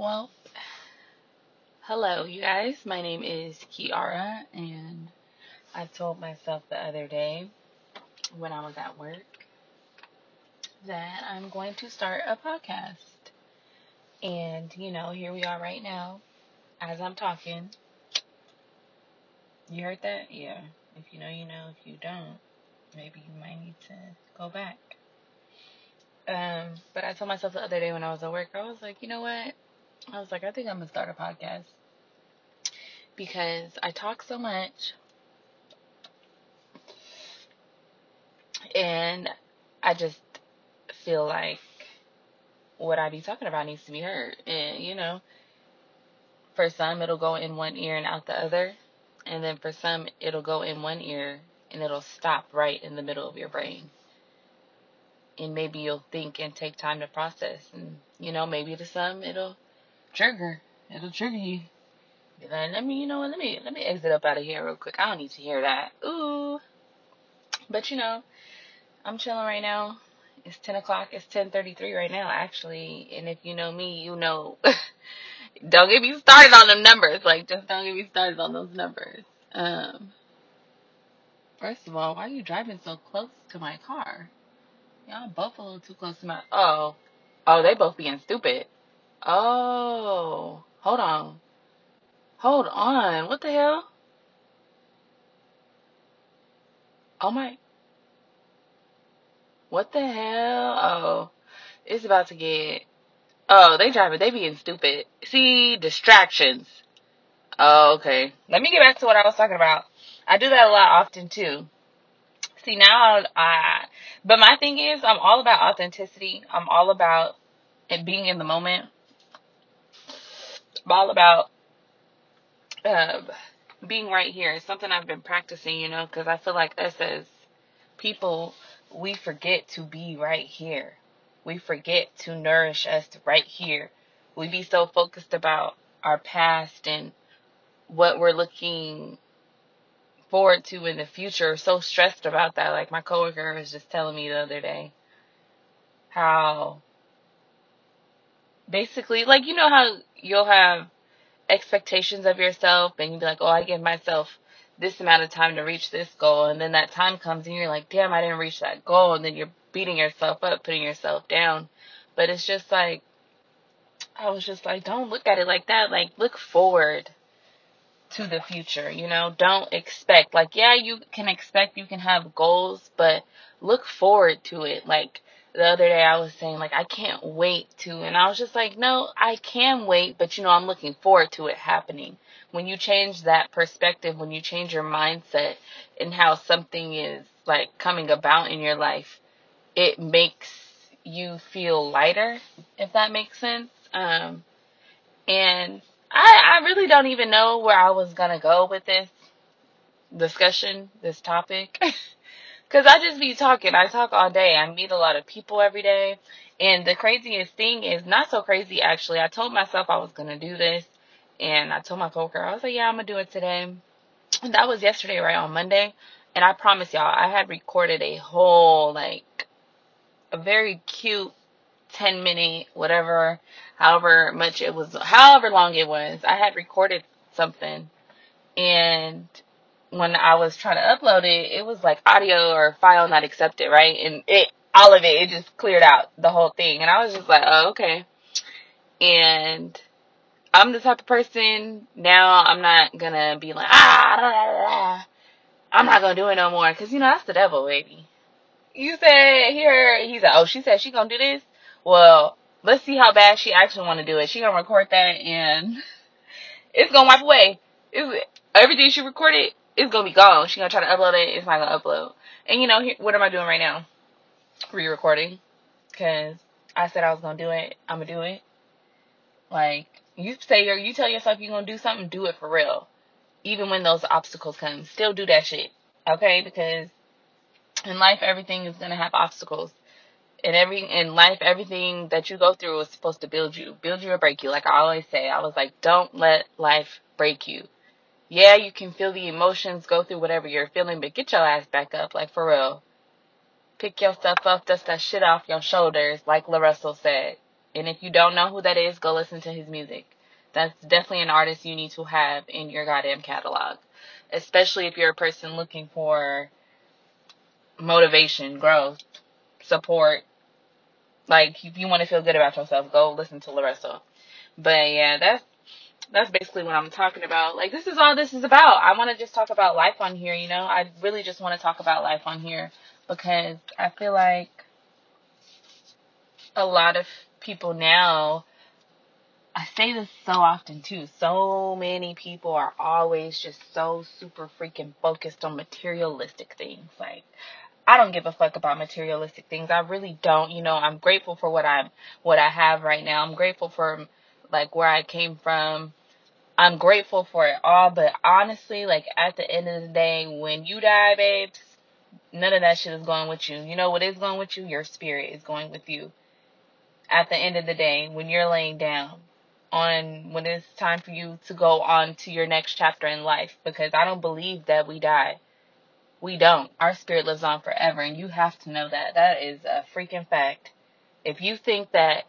Well, hello, you guys. My name is Kiara, and I told myself the other day when I was at work that I'm going to start a podcast. And, you know, here we are right now as I'm talking. You heard that? Yeah. If you know, you know. If you don't, maybe you might need to go back. Um, but I told myself the other day when I was at work, I was like, you know what? I was like, I think I'm gonna start a podcast because I talk so much and I just feel like what I be talking about needs to be heard. And you know, for some it'll go in one ear and out the other, and then for some it'll go in one ear and it'll stop right in the middle of your brain. And maybe you'll think and take time to process, and you know, maybe to some it'll trigger, it'll trigger you. Let me, you know let me let me exit up out of here real quick. I don't need to hear that. Ooh. But you know, I'm chilling right now. It's ten o'clock. It's ten thirty three right now, actually. And if you know me, you know. don't get me started on them numbers. Like, just don't get me started on those numbers. Um. First of all, why are you driving so close to my car? Y'all both a little too close to my. Oh, oh, they both being stupid. Oh, hold on, hold on. What the hell? Oh my. What the hell? Oh, it's about to get. Oh, they driving. They being stupid. See, distractions. Oh, okay. Let me get back to what I was talking about. I do that a lot often too. See, now I. But my thing is, I'm all about authenticity. I'm all about it being in the moment. All about uh, being right here. It's something I've been practicing, you know, because I feel like us as people, we forget to be right here. We forget to nourish us right here. We be so focused about our past and what we're looking forward to in the future. So stressed about that. Like my coworker was just telling me the other day how basically, like, you know how you'll have expectations of yourself and you'll be like, oh, I give myself this amount of time to reach this goal. And then that time comes and you're like, damn, I didn't reach that goal. And then you're beating yourself up, putting yourself down. But it's just like, I was just like, don't look at it like that. Like, look forward to the future, you know? Don't expect. Like, yeah, you can expect, you can have goals, but look forward to it. Like, the other day I was saying, like, I can't wait to, and I was just like, no, I can wait, but you know, I'm looking forward to it happening. When you change that perspective, when you change your mindset and how something is like coming about in your life, it makes you feel lighter, if that makes sense. Um, and I, I really don't even know where I was gonna go with this discussion, this topic. Cause I just be talking. I talk all day. I meet a lot of people every day. And the craziest thing is not so crazy actually. I told myself I was gonna do this and I told my coworker, I was like, Yeah, I'm gonna do it today. And that was yesterday, right, on Monday. And I promise y'all, I had recorded a whole like a very cute 10 minute, whatever, however much it was, however long it was. I had recorded something and when I was trying to upload it, it was like audio or file not accepted, right? And it, all of it, it just cleared out the whole thing. And I was just like, oh, okay. And I'm the type of person now I'm not gonna be like, ah, da, da, da, I'm not gonna do it no more. Cause you know, that's the devil, baby. You said here, he said, oh, she said she gonna do this. Well, let's see how bad she actually want to do it. She gonna record that and it's gonna wipe away. It's, everything she recorded is gonna be gone. She gonna try to upload it. It's not gonna upload. And you know, here, what am I doing right now? Re-recording, cause I said I was gonna do it. I'm gonna do it. Like you say, or you tell yourself you're gonna do something, do it for real. Even when those obstacles come, still do that shit. Okay, because in life everything is gonna have obstacles. In every in life, everything that you go through is supposed to build you, build you or break you. Like I always say, I was like, don't let life break you yeah, you can feel the emotions, go through whatever you're feeling, but get your ass back up, like for real. Pick yourself up, dust that shit off your shoulders, like LaRussell said. And if you don't know who that is, go listen to his music. That's definitely an artist you need to have in your goddamn catalog. Especially if you're a person looking for motivation, growth, support. Like if you want to feel good about yourself, go listen to Lorenzo. But yeah, that's that's basically what I'm talking about. Like this is all this is about. I want to just talk about life on here, you know? I really just want to talk about life on here because I feel like a lot of people now I say this so often too. So many people are always just so super freaking focused on materialistic things. Like I don't give a fuck about materialistic things. I really don't. You know, I'm grateful for what I'm what I have right now. I'm grateful for like where I came from. I'm grateful for it all, but honestly, like at the end of the day, when you die, babes, none of that shit is going with you. You know what is going with you? Your spirit is going with you. At the end of the day, when you're laying down, on when it's time for you to go on to your next chapter in life, because I don't believe that we die. We don't. Our spirit lives on forever, and you have to know that. That is a freaking fact. If you think that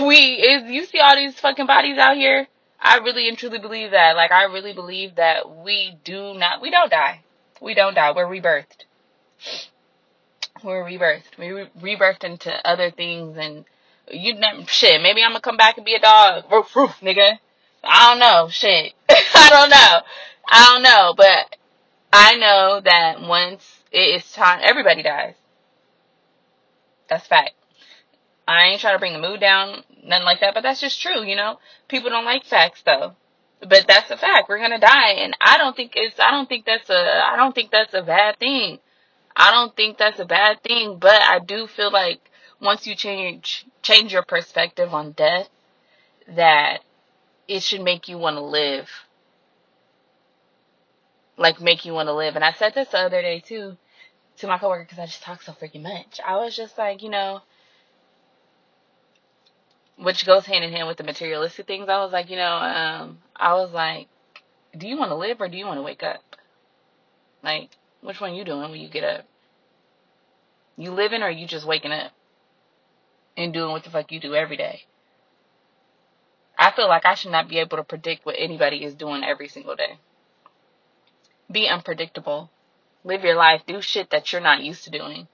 we is you see all these fucking bodies out here, I really and truly believe that. Like I really believe that we do not we don't die. We don't die. We're rebirthed. We're rebirthed. We re- rebirthed into other things and you shit. Maybe I'm gonna come back and be a dog. Roof, roof, nigga. I don't know. Shit. I don't know. I don't know. But I know that once it is time, everybody dies. That's fact. I ain't trying to bring the mood down, nothing like that, but that's just true, you know? People don't like facts though. But that's a fact. We're gonna die and I don't think it's I don't think that's a I don't think that's a bad thing. I don't think that's a bad thing, but I do feel like once you change change your perspective on death that it should make you want to live. Like make you want to live. And I said this the other day too to my coworker because I just talk so freaking much. I was just like, you know, which goes hand in hand with the materialistic things. I was like, you know, um, I was like, do you want to live or do you want to wake up? Like, which one you doing when you get up? You living or you just waking up and doing what the fuck you do every day? I feel like I should not be able to predict what anybody is doing every single day. Be unpredictable. Live your life. Do shit that you're not used to doing.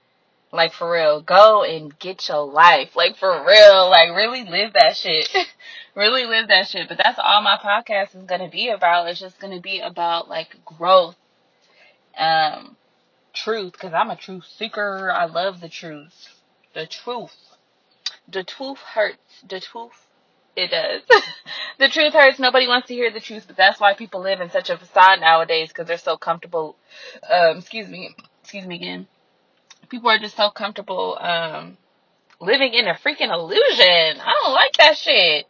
Like for real, go and get your life. Like for real, like really live that shit. really live that shit. But that's all my podcast is gonna be about. It's just gonna be about like growth, um, truth. Cause I'm a truth seeker. I love the truth. The truth. The truth hurts. The truth. It does. the truth hurts. Nobody wants to hear the truth, but that's why people live in such a facade nowadays because they're so comfortable. Um, excuse me. Excuse me again people are just so comfortable um living in a freaking illusion. I don't like that shit.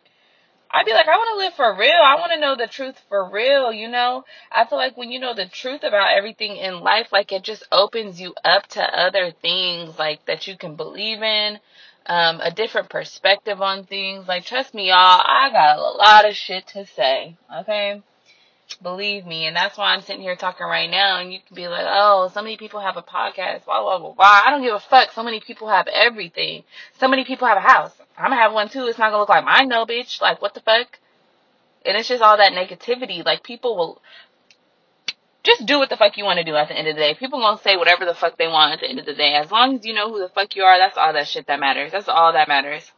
I'd be like, I want to live for real. I want to know the truth for real, you know? I feel like when you know the truth about everything in life, like it just opens you up to other things, like that you can believe in, um, a different perspective on things. Like, trust me, y'all, I got a lot of shit to say, okay? Believe me, and that's why I'm sitting here talking right now. And you can be like, "Oh, so many people have a podcast." Blah blah blah. blah. I don't give a fuck. So many people have everything. So many people have a house. I'm gonna have one too. It's not gonna look like mine, no, bitch. Like what the fuck? And it's just all that negativity. Like people will just do what the fuck you want to do at the end of the day. People gonna say whatever the fuck they want at the end of the day. As long as you know who the fuck you are, that's all that shit that matters. That's all that matters.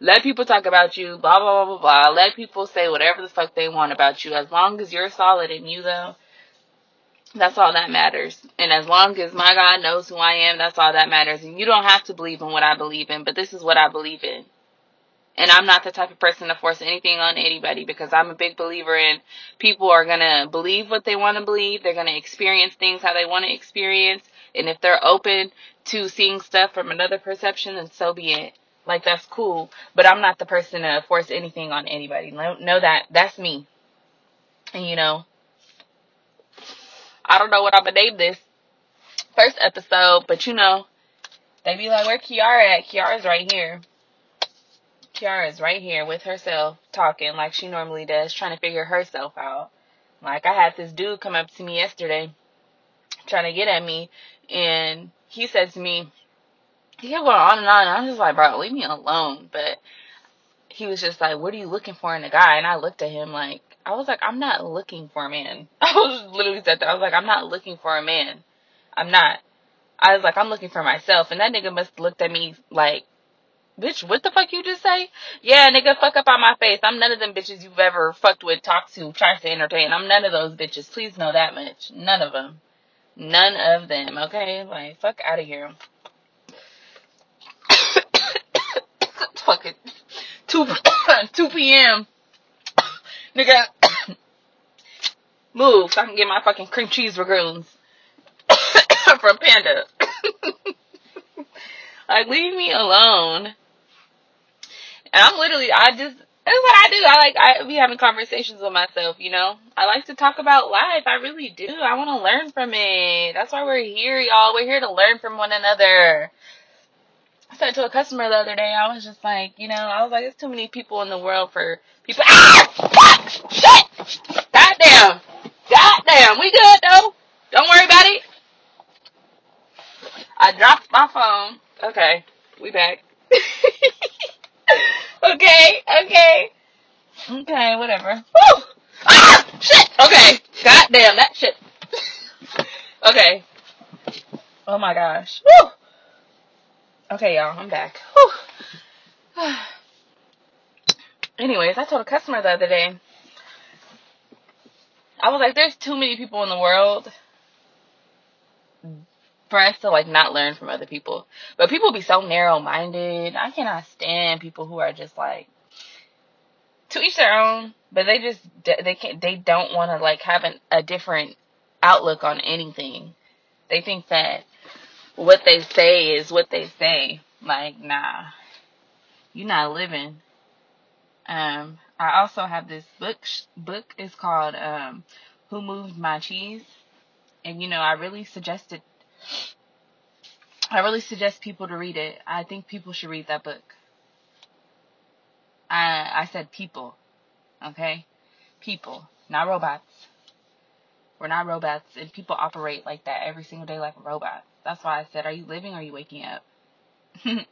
Let people talk about you, blah, blah, blah, blah, blah. Let people say whatever the fuck they want about you. As long as you're solid in you, though, that's all that matters. And as long as my God knows who I am, that's all that matters. And you don't have to believe in what I believe in, but this is what I believe in. And I'm not the type of person to force anything on anybody because I'm a big believer in people are going to believe what they want to believe. They're going to experience things how they want to experience. And if they're open to seeing stuff from another perception, then so be it. Like that's cool, but I'm not the person to force anything on anybody. Know, know that that's me. And you know, I don't know what I'm gonna name this first episode, but you know, they be like, "Where Kiara at?" Kiara's right here. Kiara's right here with herself, talking like she normally does, trying to figure herself out. Like I had this dude come up to me yesterday, trying to get at me, and he said to me, he kept going on and on. And I was just like, bro, leave me alone. But he was just like, what are you looking for in a guy? And I looked at him like, I was like, I'm not looking for a man. I was literally said that. I was like, I'm not looking for a man. I'm not. I was like, I'm looking for myself. And that nigga must have looked at me like, bitch, what the fuck you just say? Yeah, nigga, fuck up on my face. I'm none of them bitches you've ever fucked with, talked to, tried to entertain. I'm none of those bitches. Please know that much. None of them. None of them. Okay, like fuck out of here. 2, 2 p.m. Nigga, move so I can get my fucking cream cheese macaroons from Panda. like, leave me alone. And I'm literally, I just, that's what I do. I like I be having conversations with myself, you know. I like to talk about life. I really do. I want to learn from it. That's why we're here, y'all. We're here to learn from one another. I said to a customer the other day, I was just like, you know, I was like, there's too many people in the world for people. Ah! Shit! Goddamn! Goddamn! We good though. Don't worry about it. I dropped my phone. Okay, we back. okay, okay. Okay, whatever. Woo! Ah! Shit! Okay. God damn, that shit. okay. Oh my gosh. Woo! Okay, y'all, I'm back. Anyways, I told a customer the other day, I was like, there's too many people in the world for us to like not learn from other people. But people be so narrow minded. I cannot stand people who are just like to each their own, but they just they can't they don't want to like have an, a different outlook on anything. They think that what they say is what they say. Like, nah, you're not living. Um, I also have this book. Book is called um, "Who Moved My Cheese," and you know, I really suggested. I really suggest people to read it. I think people should read that book. I I said people, okay, people, not robots. We're not robots, and people operate like that every single day like a robot. That's why I said, are you living or are you waking up?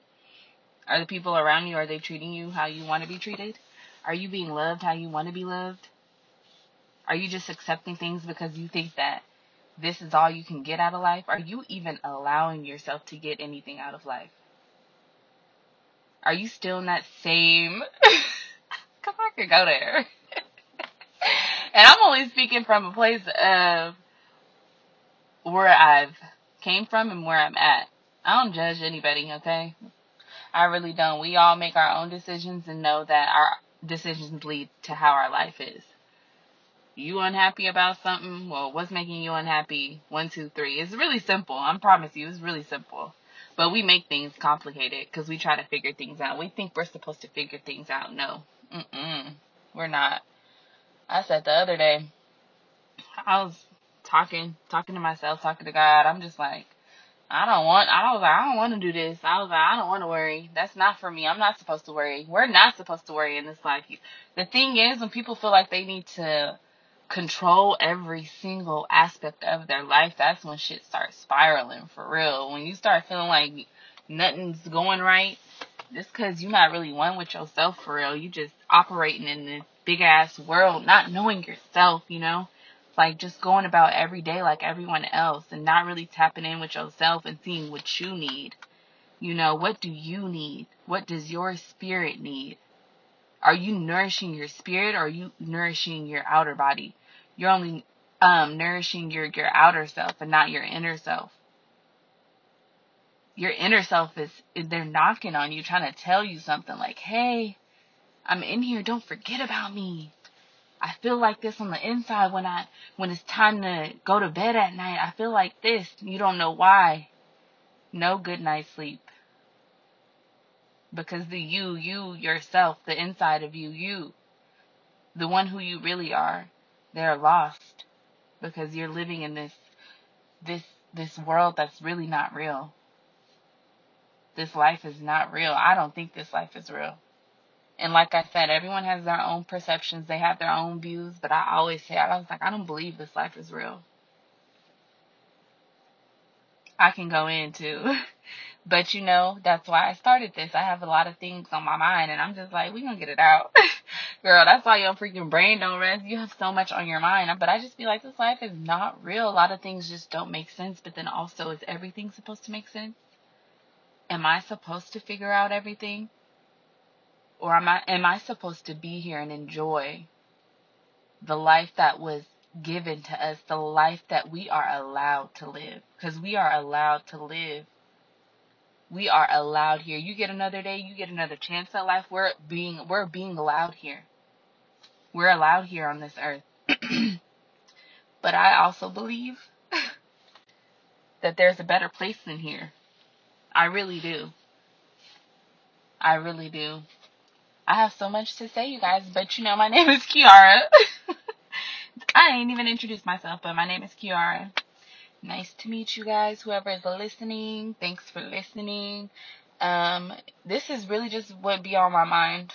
are the people around you, are they treating you how you want to be treated? Are you being loved how you want to be loved? Are you just accepting things because you think that this is all you can get out of life? Are you even allowing yourself to get anything out of life? Are you still in that same. Because I could go there. And I'm only speaking from a place of where I've came from and where I'm at. I don't judge anybody, okay? I really don't. We all make our own decisions and know that our decisions lead to how our life is. You unhappy about something? Well, what's making you unhappy? One, two, three. It's really simple. I promise you, it's really simple. But we make things complicated because we try to figure things out. We think we're supposed to figure things out. No. Mm-mm. We're not. I said the other day, I was talking, talking to myself, talking to God. I'm just like, I don't want, I was like, I don't want to do this. I was like, I don't want to worry. That's not for me. I'm not supposed to worry. We're not supposed to worry in this life. The thing is, when people feel like they need to control every single aspect of their life, that's when shit starts spiraling for real. When you start feeling like nothing's going right, just cause you're not really one with yourself for real. You just operating in this big ass world, not knowing yourself, you know? like just going about every day like everyone else and not really tapping in with yourself and seeing what you need. You know, what do you need? What does your spirit need? Are you nourishing your spirit or are you nourishing your outer body? You're only um, nourishing your, your outer self and not your inner self. Your inner self is, they're knocking on you, trying to tell you something like, hey, I'm in here. Don't forget about me. I feel like this on the inside when I when it's time to go to bed at night. I feel like this. You don't know why. No good night sleep. Because the you, you yourself, the inside of you, you, the one who you really are, they're lost because you're living in this this this world that's really not real. This life is not real. I don't think this life is real. And like I said, everyone has their own perceptions. They have their own views. But I always say, I was like, I don't believe this life is real. I can go into But you know, that's why I started this. I have a lot of things on my mind and I'm just like, we gonna get it out. Girl, that's why your freaking brain don't rest. You have so much on your mind. But I just feel like this life is not real. A lot of things just don't make sense. But then also, is everything supposed to make sense? Am I supposed to figure out everything? Or am I am I supposed to be here and enjoy the life that was given to us, the life that we are allowed to live? Because we are allowed to live we are allowed here. You get another day, you get another chance at life. We're being we're being allowed here. We're allowed here on this earth. but I also believe that there's a better place than here. I really do. I really do. I have so much to say, you guys, but you know, my name is Kiara. I ain't even introduced myself, but my name is Kiara. Nice to meet you guys, whoever is listening. Thanks for listening. Um, this is really just what be on my mind.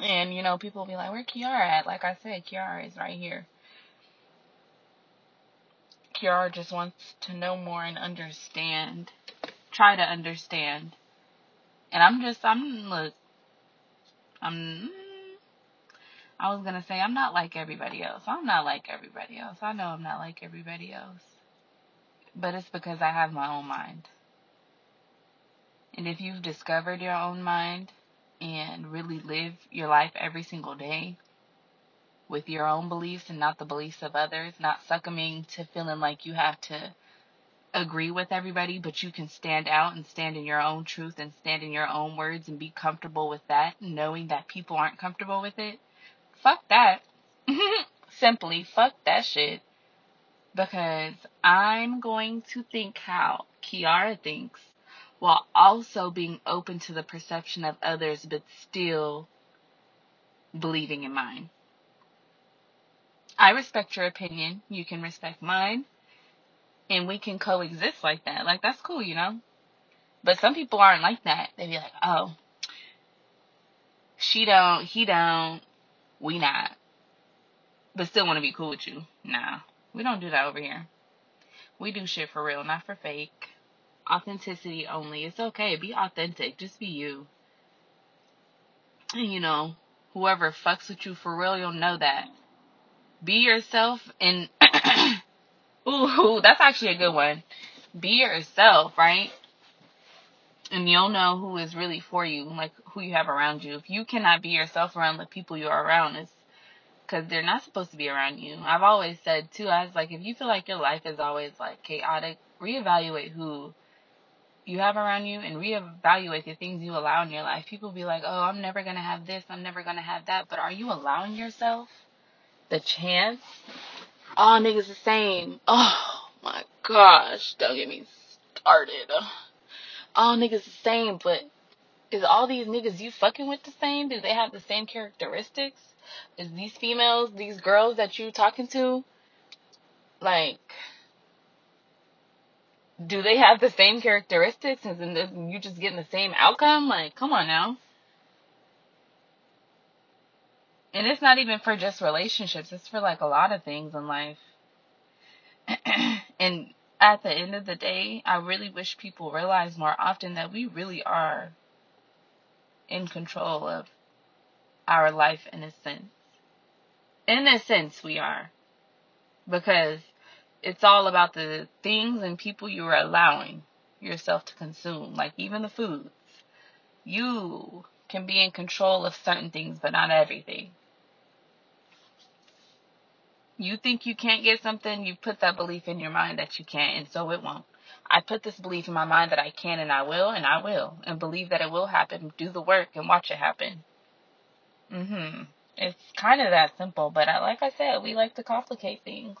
And, you know, people will be like, where Kiara at? Like I said, Kiara is right here. Kiara just wants to know more and understand. Try to understand. And I'm just, I'm, look, I'm, mm, I was gonna say, I'm not like everybody else. I'm not like everybody else. I know I'm not like everybody else. But it's because I have my own mind. And if you've discovered your own mind and really live your life every single day with your own beliefs and not the beliefs of others, not succumbing to feeling like you have to agree with everybody, but you can stand out and stand in your own truth and stand in your own words and be comfortable with that, knowing that people aren't comfortable with it. Fuck that. Simply fuck that shit. Because I'm going to think how Kiara thinks while also being open to the perception of others but still believing in mine. I respect your opinion. You can respect mine. And we can coexist like that. Like, that's cool, you know? But some people aren't like that. They be like, oh, she don't, he don't, we not. But still want to be cool with you. Nah, we don't do that over here. We do shit for real, not for fake. Authenticity only. It's okay. Be authentic. Just be you. And you know, whoever fucks with you for real, you'll know that. Be yourself and ooh, that's actually a good one. Be yourself, right? And you'll know who is really for you, like who you have around you. If you cannot be yourself around the people you are around, it's because they're not supposed to be around you. I've always said too, I was like, if you feel like your life is always like chaotic, reevaluate who you have around you and reevaluate the things you allow in your life. People be like, oh, I'm never going to have this, I'm never going to have that. But are you allowing yourself the chance? All niggas the same. Oh my gosh, don't get me started. All niggas the same, but is all these niggas you fucking with the same? Do they have the same characteristics? Is these females, these girls that you talking to, like, do they have the same characteristics and then you just getting the same outcome? Like, come on now. And it's not even for just relationships, it's for like a lot of things in life. and at the end of the day, I really wish people realize more often that we really are in control of our life in a sense. In a sense, we are. Because it's all about the things and people you are allowing yourself to consume, like even the foods. You can be in control of certain things, but not everything. You think you can't get something, you put that belief in your mind that you can't, and so it won't. I put this belief in my mind that I can and I will, and I will, and believe that it will happen. Do the work and watch it happen. Mhm. It's kind of that simple, but I, like I said, we like to complicate things.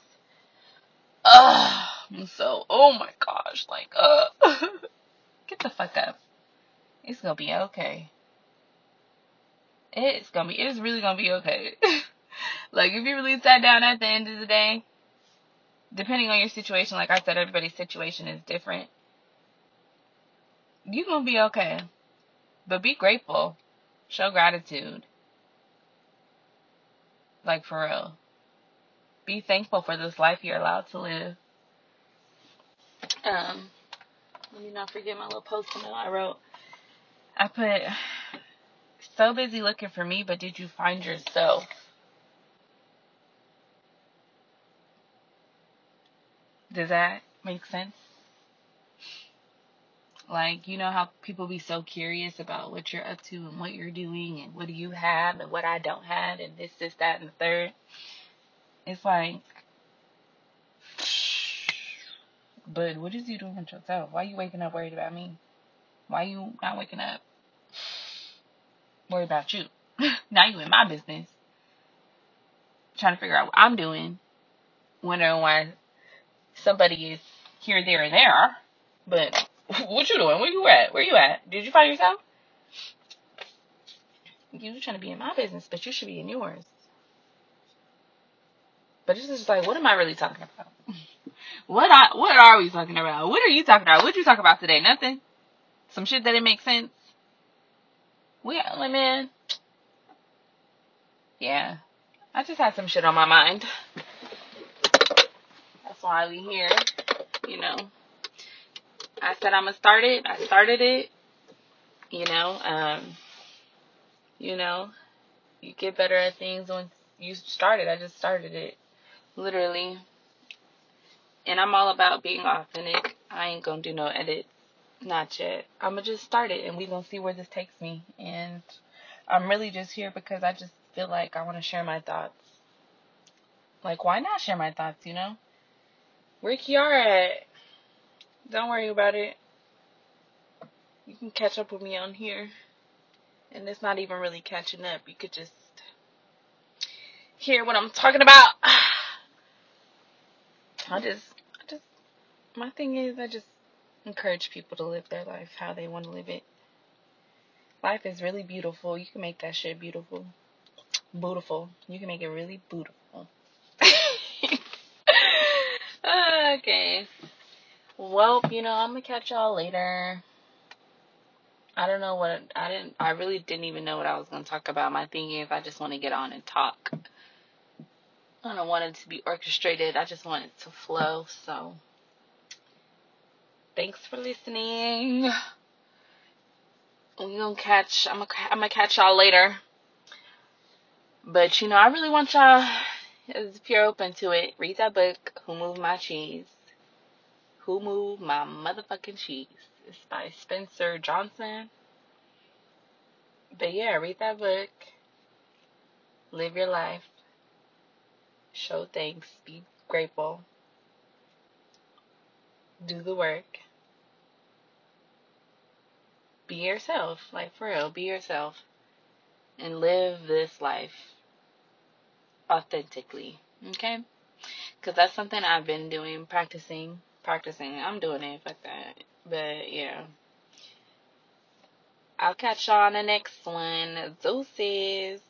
Ugh. So, oh my gosh, like, uh, get the fuck up. It's gonna be okay. It's gonna be, it's really gonna be okay. like, if you really sat down at the end of the day, depending on your situation, like I said, everybody's situation is different. You're gonna be okay. But be grateful. Show gratitude. Like, for real. Be thankful for this life you're allowed to live. Um, Let me not forget my little post note I wrote. I put so busy looking for me, but did you find yourself? Does that make sense? Like, you know how people be so curious about what you're up to and what you're doing and what do you have and what I don't have and this, this, that, and the third. It's like, but what is you doing with yourself? Why you waking up worried about me? Why you not waking up worried about you? now you in my business. Trying to figure out what I'm doing. Wondering why somebody is here, there, and there. But what you doing? Where you at? Where you at? Did you find yourself? You trying to be in my business, but you should be in yours. But it's just like, what am I really talking about? What I what are we talking about? What are you talking about? What you talk about today? Nothing. Some shit that didn't make sense. We man. Yeah. I just had some shit on my mind. That's why we here. You know. I said I'm gonna start it. I started it. You know. Um. You know. You get better at things when you start it. I just started it. Literally. And I'm all about being authentic. I ain't gonna do no edits. Not yet. I'm gonna just start it and we gonna see where this takes me. And I'm really just here because I just feel like I want to share my thoughts. Like, why not share my thoughts, you know? Where Kiara at? Don't worry about it. You can catch up with me on here. And it's not even really catching up. You could just hear what I'm talking about. I just, I just, my thing is, I just encourage people to live their life how they want to live it. Life is really beautiful. You can make that shit beautiful. Beautiful. You can make it really beautiful. Okay. Well, you know, I'm gonna catch y'all later. I don't know what I didn't. I really didn't even know what I was gonna talk about. My thing is, I just want to get on and talk. I don't want it to be orchestrated. I just want it to flow. So, thanks for listening. We gonna catch. I'm gonna. I'm gonna catch y'all later. But you know, I really want y'all, if you're open to it, read that book. Who moved my cheese? Who moved my motherfucking cheese? It's by Spencer Johnson. But yeah, read that book. Live your life. Show thanks. Be grateful. Do the work. Be yourself. Like, for real, be yourself. And live this life authentically. Okay? Because that's something I've been doing, practicing. Practicing. I'm doing it. Fuck that. But yeah. I'll catch y'all on the next one. Deuces.